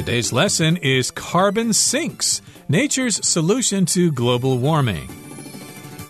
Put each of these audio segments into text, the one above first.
Today's lesson is Carbon Sinks Nature's Solution to Global Warming.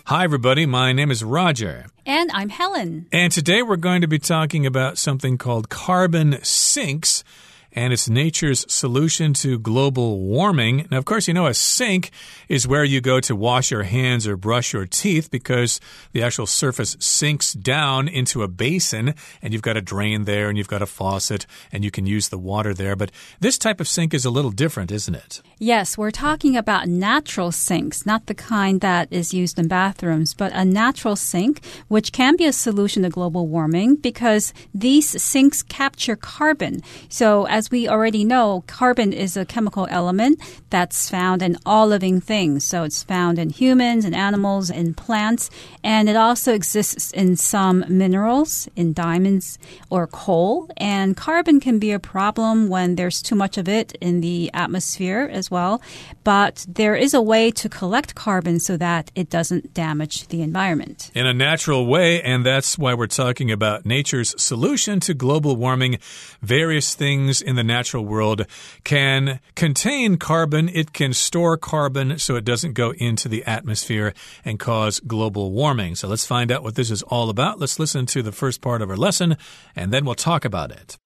Hi, everybody. My name is Roger. And I'm Helen. And today we're going to be talking about something called carbon sinks and it's nature's solution to global warming. Now, of course, you know, a sink is where you go to wash your hands or brush your teeth because the actual surface sinks down into a basin and you've got a drain there and you've got a faucet and you can use the water there. But this type of sink is a little different, isn't it? Yes, we're talking about natural sinks, not the kind that is used in bathrooms, but a natural sink, which can be a solution to global warming because these sinks capture carbon. So, as as we already know, carbon is a chemical element that's found in all living things. So it's found in humans and animals and plants, and it also exists in some minerals, in diamonds or coal. And carbon can be a problem when there's too much of it in the atmosphere as well. But there is a way to collect carbon so that it doesn't damage the environment. In a natural way, and that's why we're talking about nature's solution to global warming. Various things in the natural world can contain carbon. It can store carbon so it doesn't go into the atmosphere and cause global warming. So let's find out what this is all about. Let's listen to the first part of our lesson and then we'll talk about it.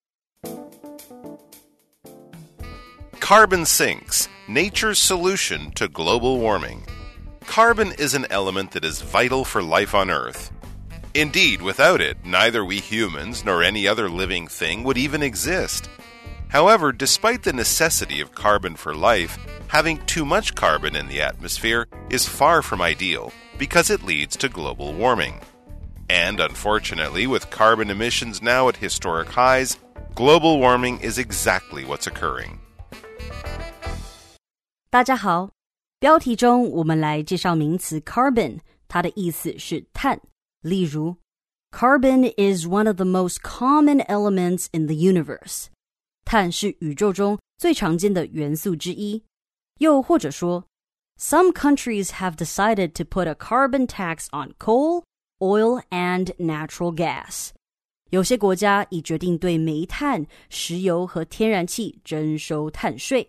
Carbon sinks, nature's solution to global warming. Carbon is an element that is vital for life on Earth. Indeed, without it, neither we humans nor any other living thing would even exist. However, despite the necessity of carbon for life, having too much carbon in the atmosphere is far from ideal because it leads to global warming. And unfortunately, with carbon emissions now at historic highs, global warming is exactly what's occurring. 大家好，标题中我们来介绍名词 carbon，它的意思是碳。例如，carbon is one of the most common elements in the universe。 碳是宇宙中最常见的元素之一。又或者说，Some countries have decided to put a carbon tax on coal, oil, and natural gas。有些国家已决定对煤炭、石油和天然气征收碳税。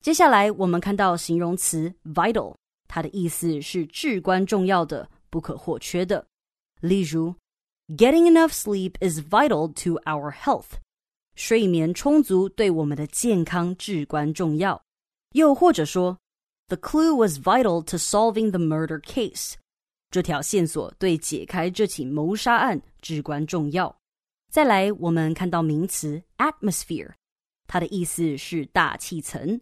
接下来我们看到形容词 vital，它的意思是至关重要的、不可或缺的。例如，Getting enough sleep is vital to our health。 睡眠充足对我们的健康至关重要。又或者说，The clue was vital to solving the murder case。这条线索对解开这起谋杀案至关重要。再来，我们看到名词 atmosphere，它的意思是大气层。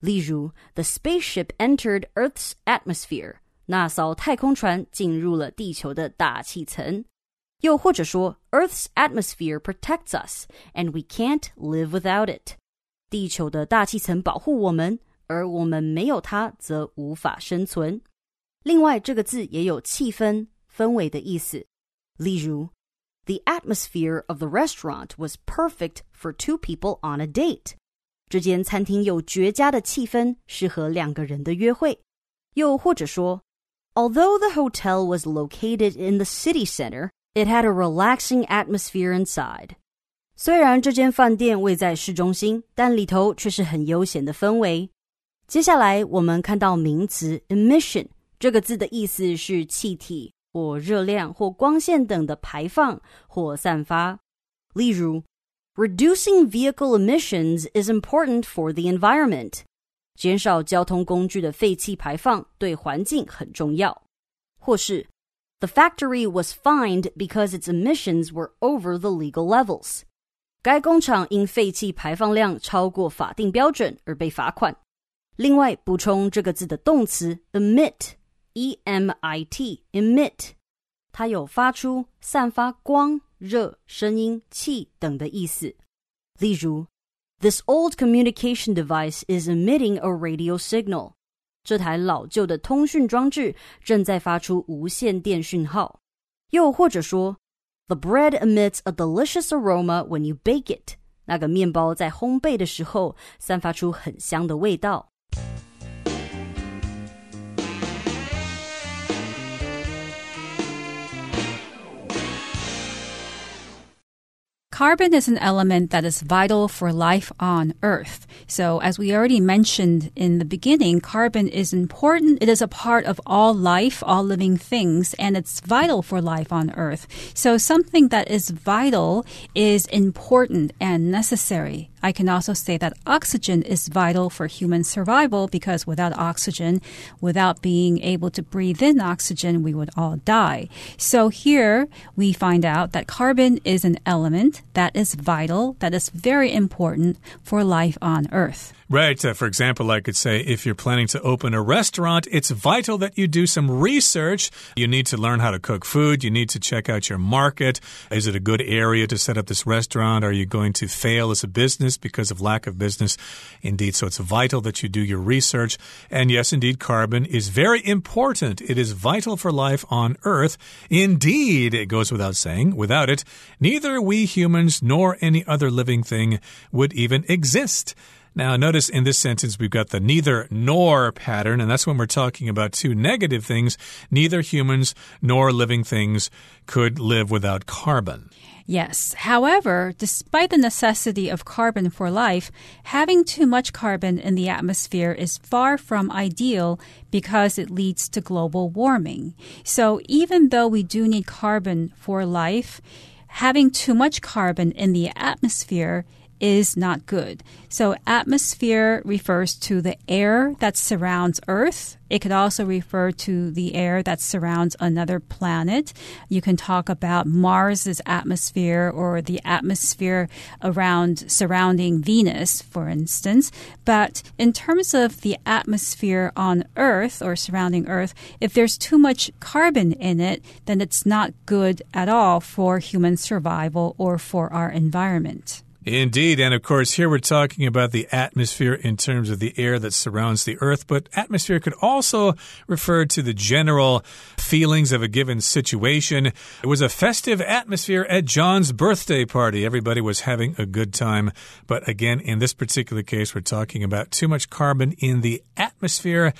例如，The spaceship entered Earth's atmosphere。那艘太空船进入了地球的大气层。又或者说，Earth's atmosphere protects us, and we can't live without it。地球的大气层保护我们，而我们没有它则无法生存。另外，这个字也有气氛、氛围的意思。例如，The atmosphere of the restaurant was perfect for two people on a date。这间餐厅有绝佳的气氛，适合两个人的约会。又或者说，Although the hotel was located in the city center, it had a relaxing atmosphere inside. 虽然这间饭店位在市中心，但里头却是很悠闲的氛围。接下来我们看到名词 emission 这个字的意思是气体或热量或光线等的排放或散发。例如，reducing vehicle emissions is important for the environment。减少交通工具的废气排放对环境很重要。或是 the factory was fined because its emissions were over the legal levels. 该工厂因废气排放量超过法定标准而被罚款。另外，补充这个字的动词 emit，e m i t，emit，它有发出、散发光、热、声音、气等的意思。例如，This old communication device is emitting a radio signal. 这台老旧的通讯装置正在发出无线电讯号。又或者说，The bread emits a delicious aroma when you bake it。那个面包在烘焙的时候散发出很香的味道。Carbon is an element that is vital for life on Earth. So, as we already mentioned in the beginning, carbon is important. It is a part of all life, all living things, and it's vital for life on Earth. So, something that is vital is important and necessary. I can also say that oxygen is vital for human survival because without oxygen, without being able to breathe in oxygen, we would all die. So here we find out that carbon is an element that is vital, that is very important for life on Earth. Right. Uh, for example, I could say if you're planning to open a restaurant, it's vital that you do some research. You need to learn how to cook food. You need to check out your market. Is it a good area to set up this restaurant? Are you going to fail as a business because of lack of business? Indeed. So it's vital that you do your research. And yes, indeed, carbon is very important. It is vital for life on Earth. Indeed, it goes without saying. Without it, neither we humans nor any other living thing would even exist. Now, notice in this sentence, we've got the neither nor pattern, and that's when we're talking about two negative things. Neither humans nor living things could live without carbon. Yes. However, despite the necessity of carbon for life, having too much carbon in the atmosphere is far from ideal because it leads to global warming. So even though we do need carbon for life, having too much carbon in the atmosphere is not good. So, atmosphere refers to the air that surrounds Earth. It could also refer to the air that surrounds another planet. You can talk about Mars's atmosphere or the atmosphere around surrounding Venus, for instance. But in terms of the atmosphere on Earth or surrounding Earth, if there's too much carbon in it, then it's not good at all for human survival or for our environment. Indeed. And of course, here we're talking about the atmosphere in terms of the air that surrounds the earth, but atmosphere could also refer to the general feelings of a given situation. It was a festive atmosphere at John's birthday party. Everybody was having a good time. But again, in this particular case, we're talking about too much carbon in the atmosphere.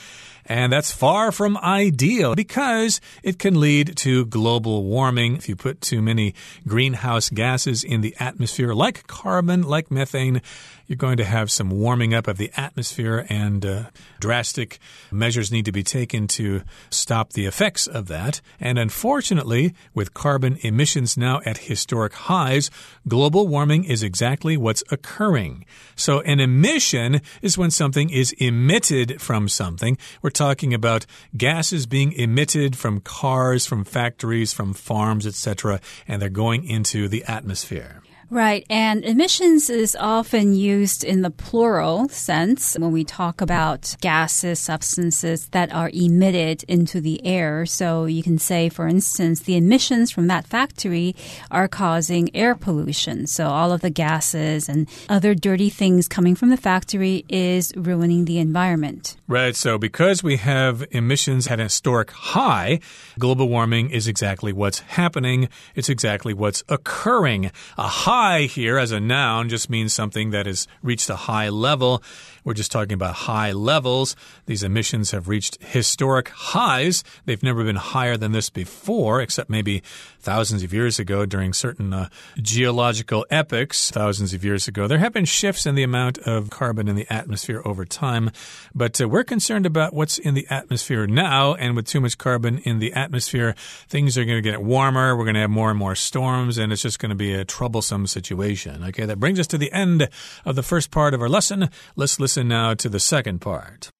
And that's far from ideal because it can lead to global warming. If you put too many greenhouse gases in the atmosphere, like carbon, like methane, you're going to have some warming up of the atmosphere, and uh, drastic measures need to be taken to stop the effects of that. And unfortunately, with carbon emissions now at historic highs, global warming is exactly what's occurring. So, an emission is when something is emitted from something. We're talking about gases being emitted from cars, from factories, from farms, etc., and they're going into the atmosphere. Right. And emissions is often used in the plural sense when we talk about gases, substances that are emitted into the air. So you can say, for instance, the emissions from that factory are causing air pollution. So all of the gases and other dirty things coming from the factory is ruining the environment. Right. So because we have emissions at a historic high, global warming is exactly what's happening. It's exactly what's occurring. A high here as a noun just means something that has reached a high level. We're just talking about high levels. These emissions have reached historic highs. They've never been higher than this before, except maybe thousands of years ago during certain uh, geological epochs, thousands of years ago. There have been shifts in the amount of carbon in the atmosphere over time, but uh, we're concerned about what's in the atmosphere now. And with too much carbon in the atmosphere, things are going to get warmer. We're going to have more and more storms, and it's just going to be a troublesome situation. Okay, that brings us to the end of the first part of our lesson. Let's listen listen now to the second part.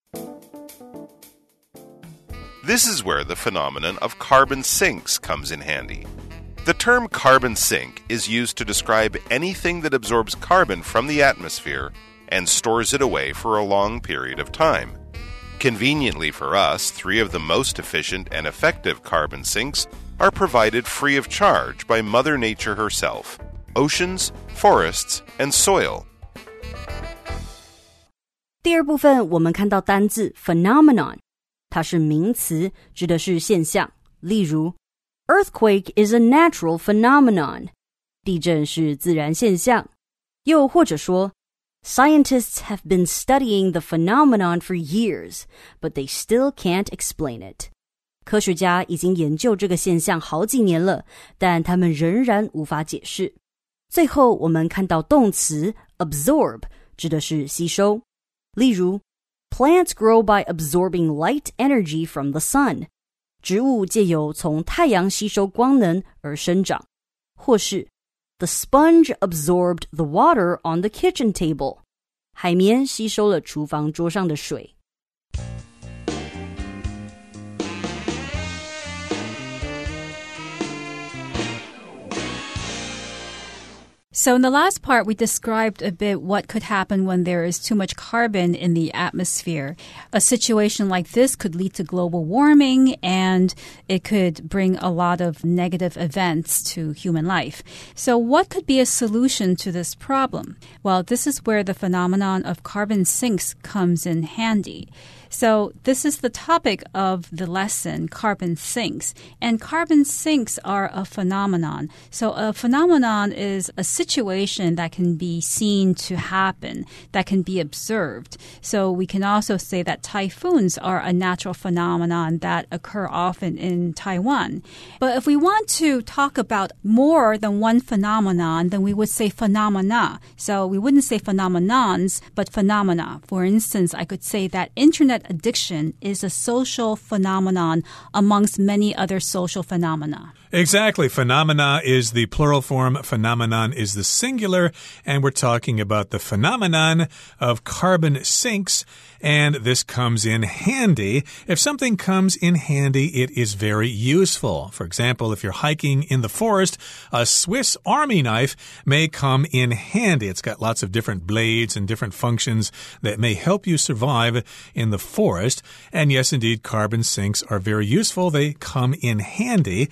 This is where the phenomenon of carbon sinks comes in handy. The term carbon sink is used to describe anything that absorbs carbon from the atmosphere and stores it away for a long period of time. Conveniently for us, three of the most efficient and effective carbon sinks are provided free of charge by Mother Nature herself oceans, forests, and soil. 第二部分，我们看到单字 phenomenon，它是名词，指的是现象。例如，earthquake is a natural phenomenon，地震是自然现象。又或者说，scientists have been studying the phenomenon for years，but they still can't explain it。科学家已经研究这个现象好几年了，但他们仍然无法解释。 最后，我们看到动词 absorb 指的是吸收， 例如 Plants grow by absorbing light energy from the sun。植物借由从太阳吸收光能而生长，或是 The sponge absorbed the water on the kitchen table。海绵吸收了厨房桌上的水。 So, in the last part, we described a bit what could happen when there is too much carbon in the atmosphere. A situation like this could lead to global warming and it could bring a lot of negative events to human life. So, what could be a solution to this problem? Well, this is where the phenomenon of carbon sinks comes in handy. So, this is the topic of the lesson carbon sinks. And carbon sinks are a phenomenon. So, a phenomenon is a situation that can be seen to happen, that can be observed. So, we can also say that typhoons are a natural phenomenon that occur often in Taiwan. But if we want to talk about more than one phenomenon, then we would say phenomena. So, we wouldn't say phenomenons, but phenomena. For instance, I could say that internet addiction is a social phenomenon amongst many other social phenomena. Exactly. Phenomena is the plural form, phenomenon is the singular, and we're talking about the phenomenon of carbon sinks. And this comes in handy. If something comes in handy, it is very useful. For example, if you're hiking in the forest, a Swiss army knife may come in handy. It's got lots of different blades and different functions that may help you survive in the forest. And yes, indeed, carbon sinks are very useful. They come in handy.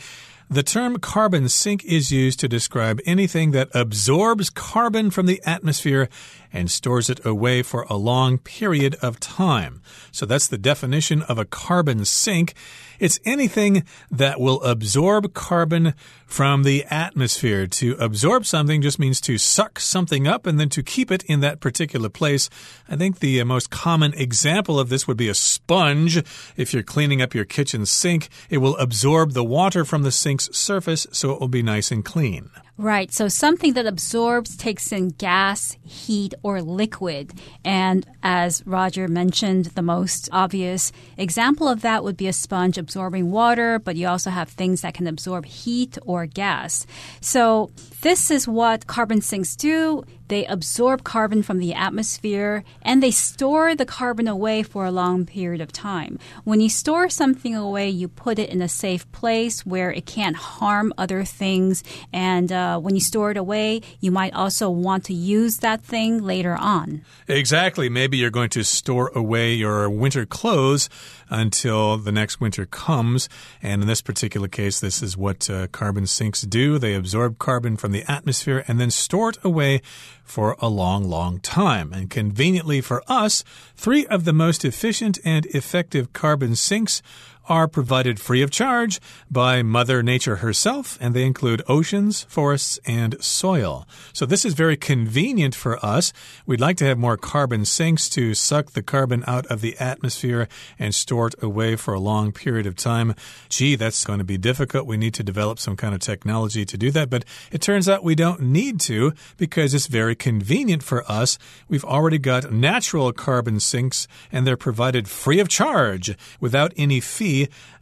The term carbon sink is used to describe anything that absorbs carbon from the atmosphere and stores it away for a long period of time. So that's the definition of a carbon sink. It's anything that will absorb carbon from the atmosphere. To absorb something just means to suck something up and then to keep it in that particular place. I think the uh, most common example of this would be a sponge. If you're cleaning up your kitchen sink, it will absorb the water from the sink's surface so it will be nice and clean. Right. So something that absorbs, takes in gas, heat, or liquid. And as Roger mentioned, the most obvious example of that would be a sponge absorbing water, but you also have things that can absorb heat or gas. So this is what carbon sinks do. They absorb carbon from the atmosphere and they store the carbon away for a long period of time. When you store something away, you put it in a safe place where it can't harm other things. And uh, when you store it away, you might also want to use that thing later on. Exactly. Maybe you're going to store away your winter clothes until the next winter comes. And in this particular case, this is what uh, carbon sinks do. They absorb carbon from the atmosphere and then store it away for a long, long time. And conveniently for us, three of the most efficient and effective carbon sinks are provided free of charge by Mother Nature herself, and they include oceans, forests, and soil. So this is very convenient for us. We'd like to have more carbon sinks to suck the carbon out of the atmosphere and store it away for a long period of time. Gee, that's going to be difficult. We need to develop some kind of technology to do that, but it turns out we don't need to because it's very convenient for us. We've already got natural carbon sinks, and they're provided free of charge without any fee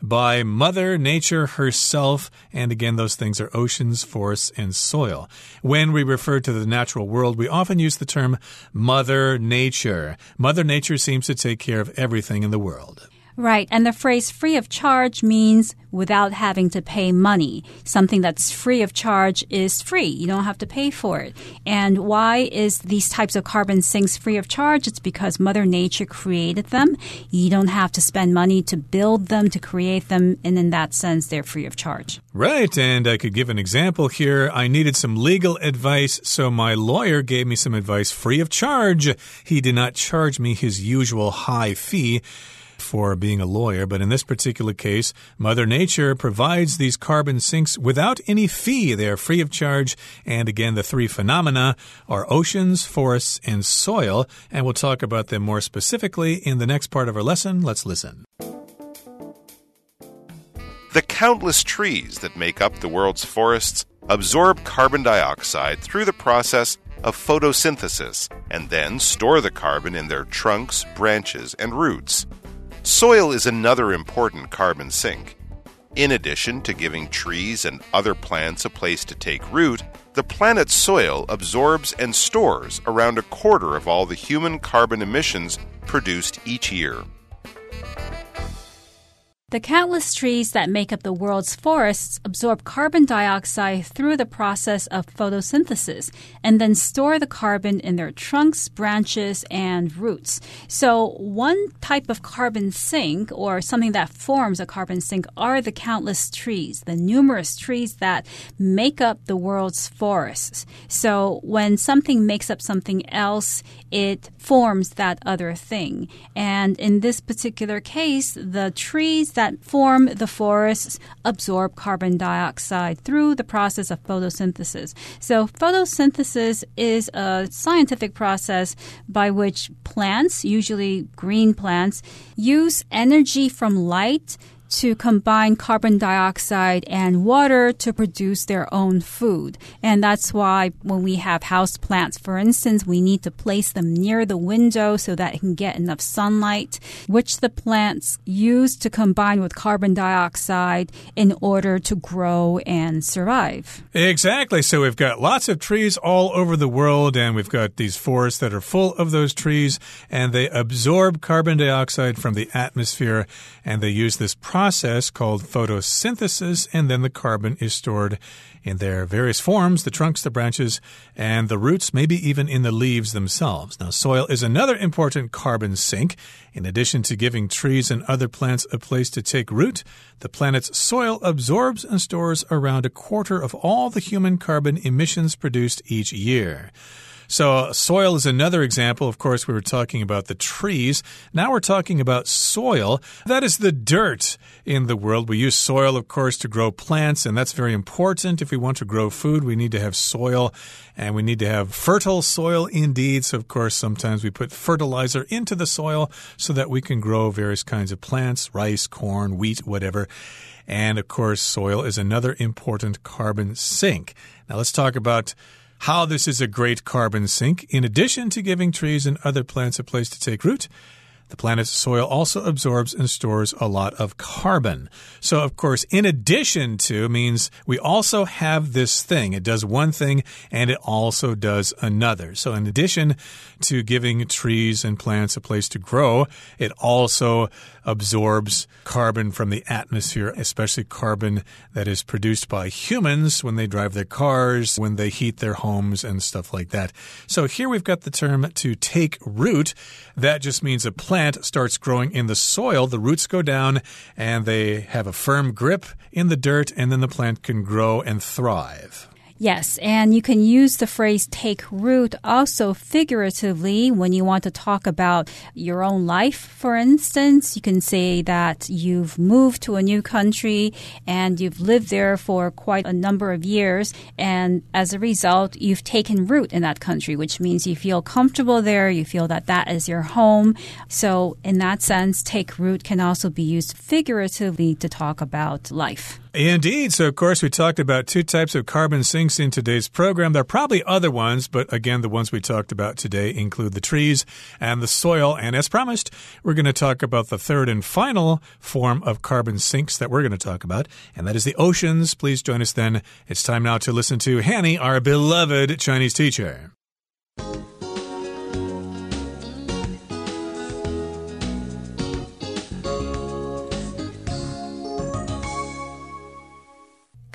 by Mother Nature herself. And again, those things are oceans, forests, and soil. When we refer to the natural world, we often use the term Mother Nature. Mother Nature seems to take care of everything in the world. Right. And the phrase free of charge means without having to pay money. Something that's free of charge is free. You don't have to pay for it. And why is these types of carbon sinks free of charge? It's because Mother Nature created them. You don't have to spend money to build them, to create them. And in that sense, they're free of charge. Right. And I could give an example here. I needed some legal advice, so my lawyer gave me some advice free of charge. He did not charge me his usual high fee for being a lawyer, but in this particular case, Mother Nature provides these carbon sinks without any fee. They are free of charge. And again, the three phenomena are oceans, forests, and soil. And we'll talk about them more specifically in the next part of our lesson. Let's listen. The countless trees that make up the world's forests absorb carbon dioxide through the process of photosynthesis and then store the carbon in their trunks, branches, and roots. Soil is another important carbon sink. In addition to giving trees and other plants a place to take root, the planet's soil absorbs and stores around a quarter of all the human carbon emissions produced each year. The countless trees that make up the world's forests absorb carbon dioxide through the process of photosynthesis and then store the carbon in their trunks, branches, and roots. So, one type of carbon sink or something that forms a carbon sink are the countless trees, the numerous trees that make up the world's forests. So, when something makes up something else, it forms that other thing. And in this particular case, the trees that that form the forests absorb carbon dioxide through the process of photosynthesis. So, photosynthesis is a scientific process by which plants, usually green plants, use energy from light to combine carbon dioxide and water to produce their own food. And that's why when we have house plants, for instance, we need to place them near the window so that it can get enough sunlight, which the plants use to combine with carbon dioxide in order to grow and survive. Exactly. So we've got lots of trees all over the world, and we've got these forests that are full of those trees, and they absorb carbon dioxide from the atmosphere, and they use this process process called photosynthesis, and then the carbon is stored in their various forms the trunks, the branches, and the roots, maybe even in the leaves themselves. Now, soil is another important carbon sink. In addition to giving trees and other plants a place to take root, the planet's soil absorbs and stores around a quarter of all the human carbon emissions produced each year. So, uh, soil is another example. Of course, we were talking about the trees. Now we're talking about soil. That is the dirt in the world. We use soil, of course, to grow plants, and that's very important. If we want to grow food, we need to have soil, and we need to have fertile soil indeed. So, of course, sometimes we put fertilizer into the soil so that we can grow various kinds of plants rice, corn, wheat, whatever. And of course, soil is another important carbon sink. Now, let's talk about how this is a great carbon sink. In addition to giving trees and other plants a place to take root, the planet's soil also absorbs and stores a lot of carbon. So, of course, in addition to means we also have this thing. It does one thing and it also does another. So, in addition to giving trees and plants a place to grow, it also absorbs carbon from the atmosphere, especially carbon that is produced by humans when they drive their cars, when they heat their homes, and stuff like that. So, here we've got the term to take root. That just means a plant plant starts growing in the soil, the roots go down and they have a firm grip in the dirt, and then the plant can grow and thrive. Yes, and you can use the phrase take root also figuratively when you want to talk about your own life. For instance, you can say that you've moved to a new country and you've lived there for quite a number of years, and as a result, you've taken root in that country, which means you feel comfortable there, you feel that that is your home. So, in that sense, take root can also be used figuratively to talk about life. Indeed. So, of course, we talked about two types of carbon sinks in today's program. There are probably other ones, but again, the ones we talked about today include the trees and the soil. And as promised, we're going to talk about the third and final form of carbon sinks that we're going to talk about, and that is the oceans. Please join us then. It's time now to listen to Hanny, our beloved Chinese teacher.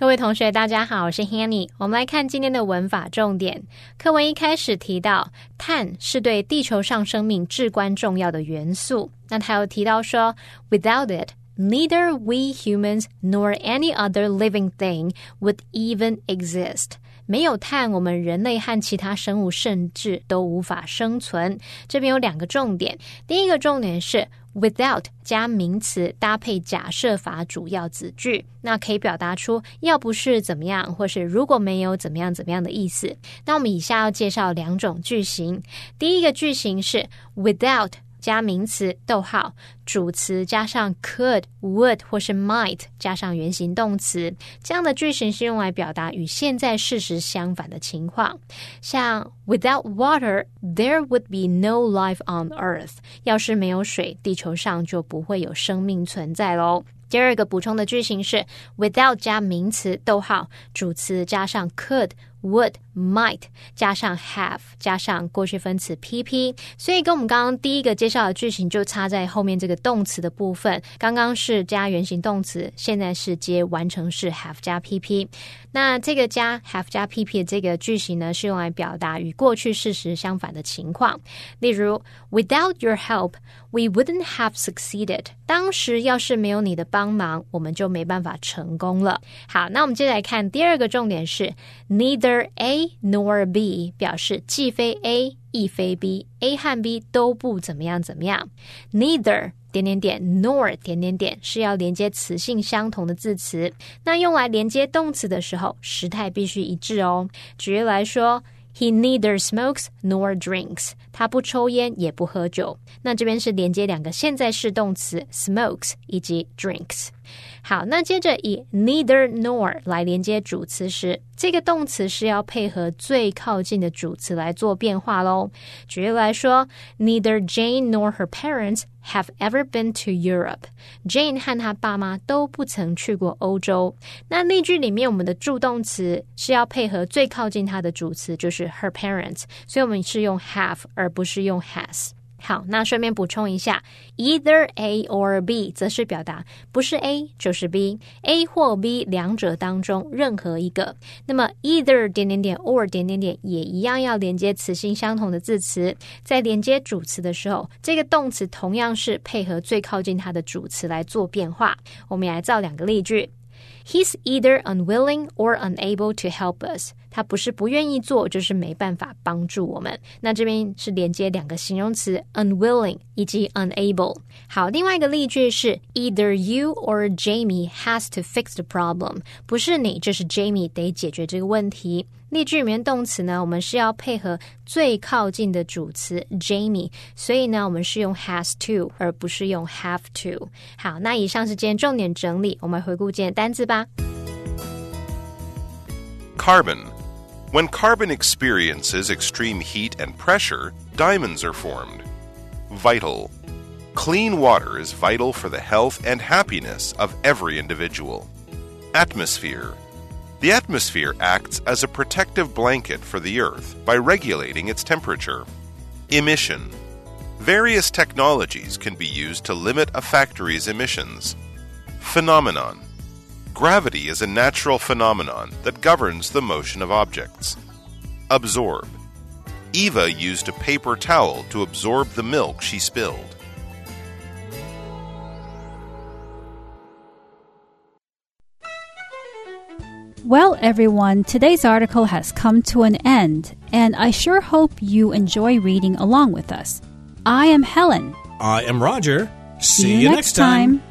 各位同学，大家好，我是 Hanny。我们来看今天的文法重点。课文一开始提到，碳是对地球上生命至关重要的元素。那他又提到说，Without it, neither we humans nor any other living thing would even exist。没有碳，我们人类和其他生物甚至都无法生存。这边有两个重点，第一个重点是。Without 加名词搭配假设法主要子句，那可以表达出要不是怎么样，或是如果没有怎么样怎么样的意思。那我们以下要介绍两种句型。第一个句型是 Without 加名词，逗号，主词加上 could、would 或是 might 加上原形动词，这样的句型是用来表达与现在事实相反的情况。像 Without water, there would be no life on Earth。要是没有水，地球上就不会有生命存在喽。第二个补充的句型是 without 加名词，逗号，主词加上 could。Would might 加上 have 加上过去分词 pp，所以跟我们刚刚第一个介绍的句型就差在后面这个动词的部分。刚刚是加原形动词，现在是接完成式 have 加 pp。那这个加 have 加 pp 的这个句型呢，是用来表达与过去事实相反的情况。例如，Without your help, we wouldn't have succeeded。当时要是没有你的帮忙，我们就没办法成功了。好，那我们接着来看第二个重点是 need neither。A nor B 表示既非 A 亦非 B，A 和 B 都不怎么样怎么样。Neither 点点点 nor 点点点是要连接词性相同的字词，那用来连接动词的时候，时态必须一致哦。举例来说，He neither smokes nor drinks，他不抽烟也不喝酒。那这边是连接两个现在式动词 smokes 以及 drinks。好，那接着以 neither nor 来连接主词时，这个动词是要配合最靠近的主词来做变化喽。举例来说，Neither Jane nor her parents have ever been to Europe。Jane 和她爸妈都不曾去过欧洲。那例句里面，我们的助动词是要配合最靠近它的主词，就是 her parents，所以我们是用 have 而不是用 has。好，那顺便补充一下，either A or B 则是表达不是 A 就是 B，A 或 B 两者当中任何一个。那么 either 点点点 or 点点点也一样要连接词性相同的字词，在连接主词的时候，这个动词同样是配合最靠近它的主词来做变化。我们来造两个例句。He's either unwilling or unable to help us。他不是不愿意做，就是没办法帮助我们。那这边是连接两个形容词 unwilling 以及 unable。好，另外一个例句是 either you or Jamie has to fix the problem。不是你，就是 Jamie 得解决这个问题。 例句里面动词呢，我们是要配合最靠近的主词 Jamie，所以呢，我们是用 has to 而不是用 have to。好，那以上是今天重点整理，我们回顾今天单字吧。Carbon. When carbon experiences extreme heat and pressure, diamonds are formed. Vital. Clean water is vital for the health and happiness of every individual. Atmosphere. The atmosphere acts as a protective blanket for the Earth by regulating its temperature. Emission. Various technologies can be used to limit a factory's emissions. Phenomenon. Gravity is a natural phenomenon that governs the motion of objects. Absorb. Eva used a paper towel to absorb the milk she spilled. Well, everyone, today's article has come to an end, and I sure hope you enjoy reading along with us. I am Helen. I am Roger. See, See you next time.